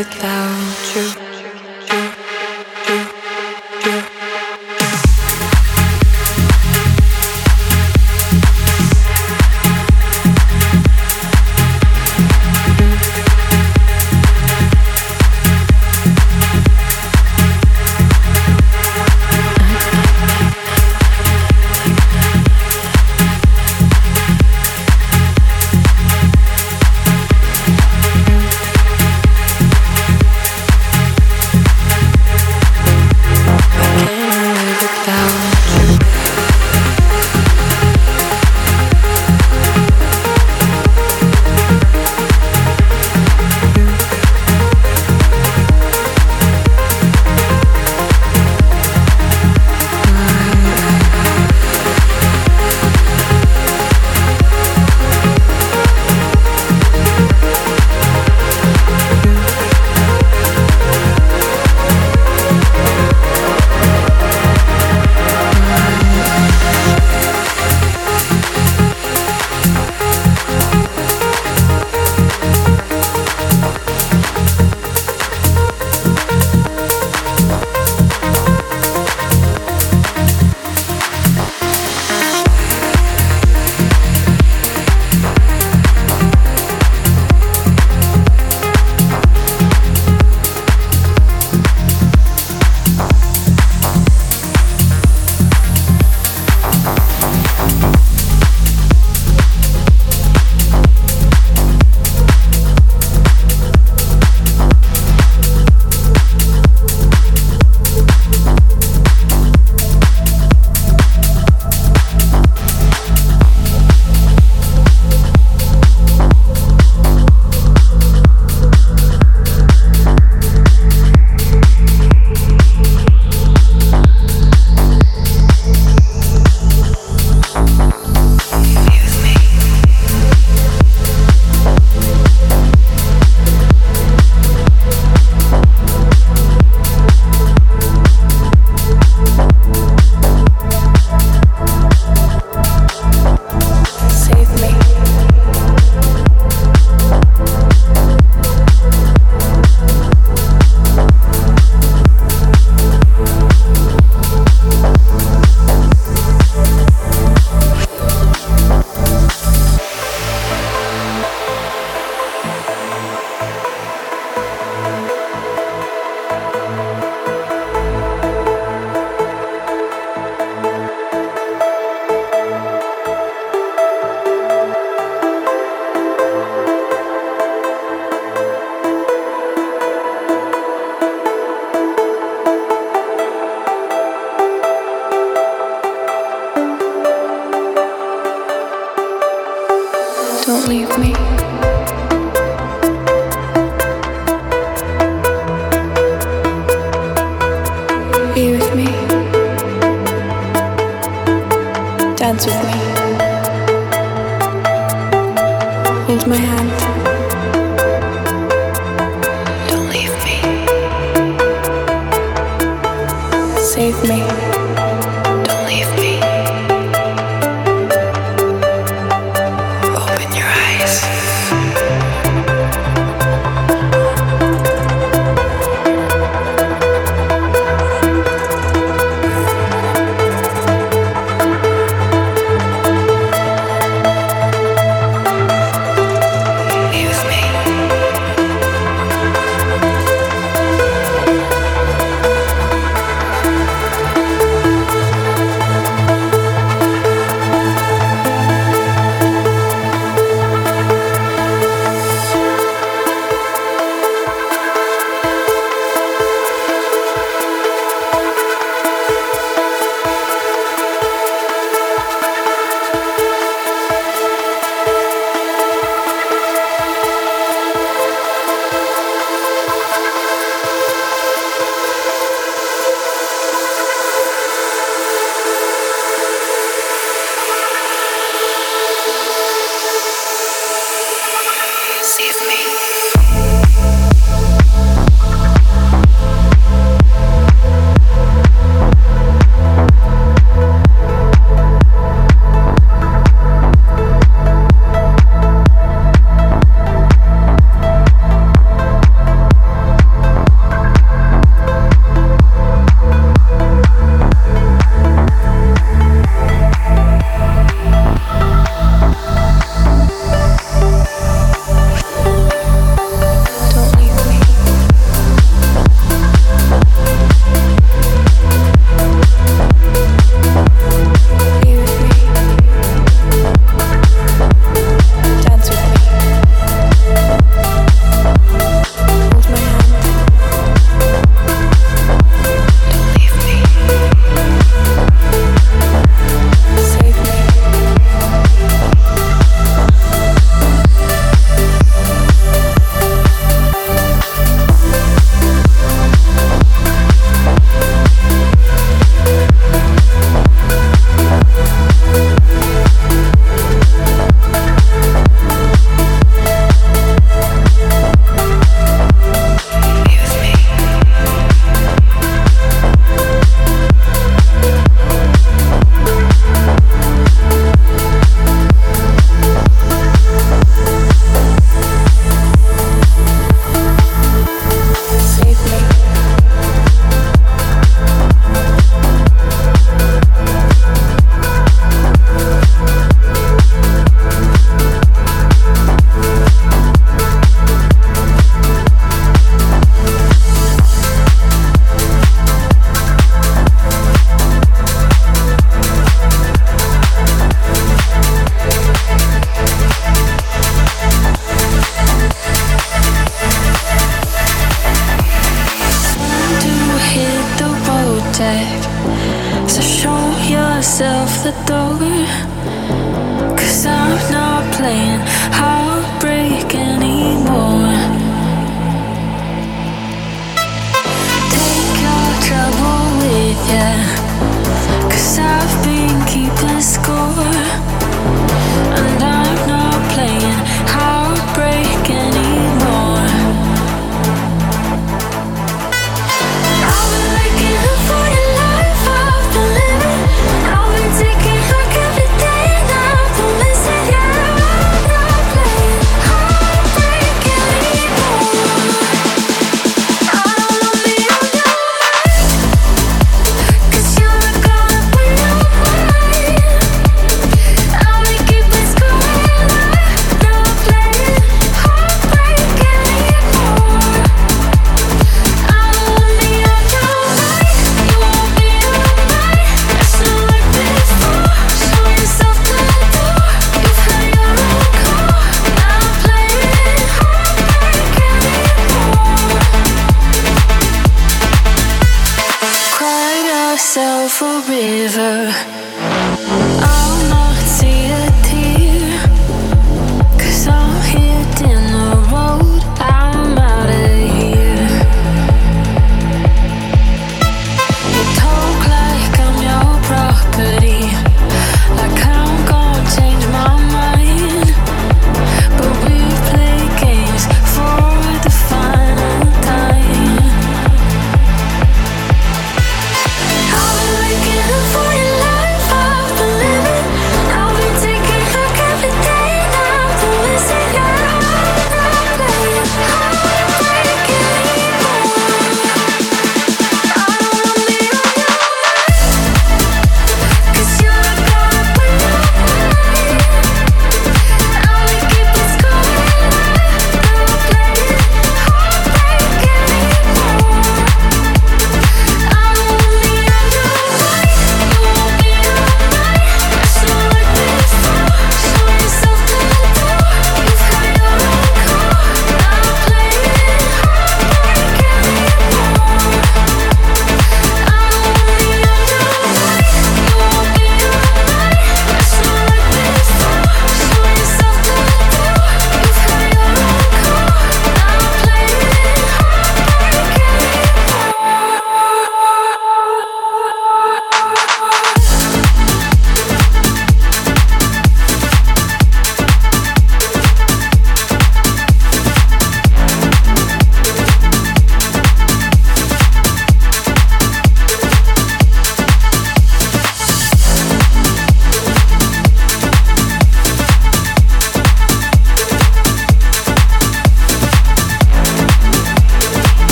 without you.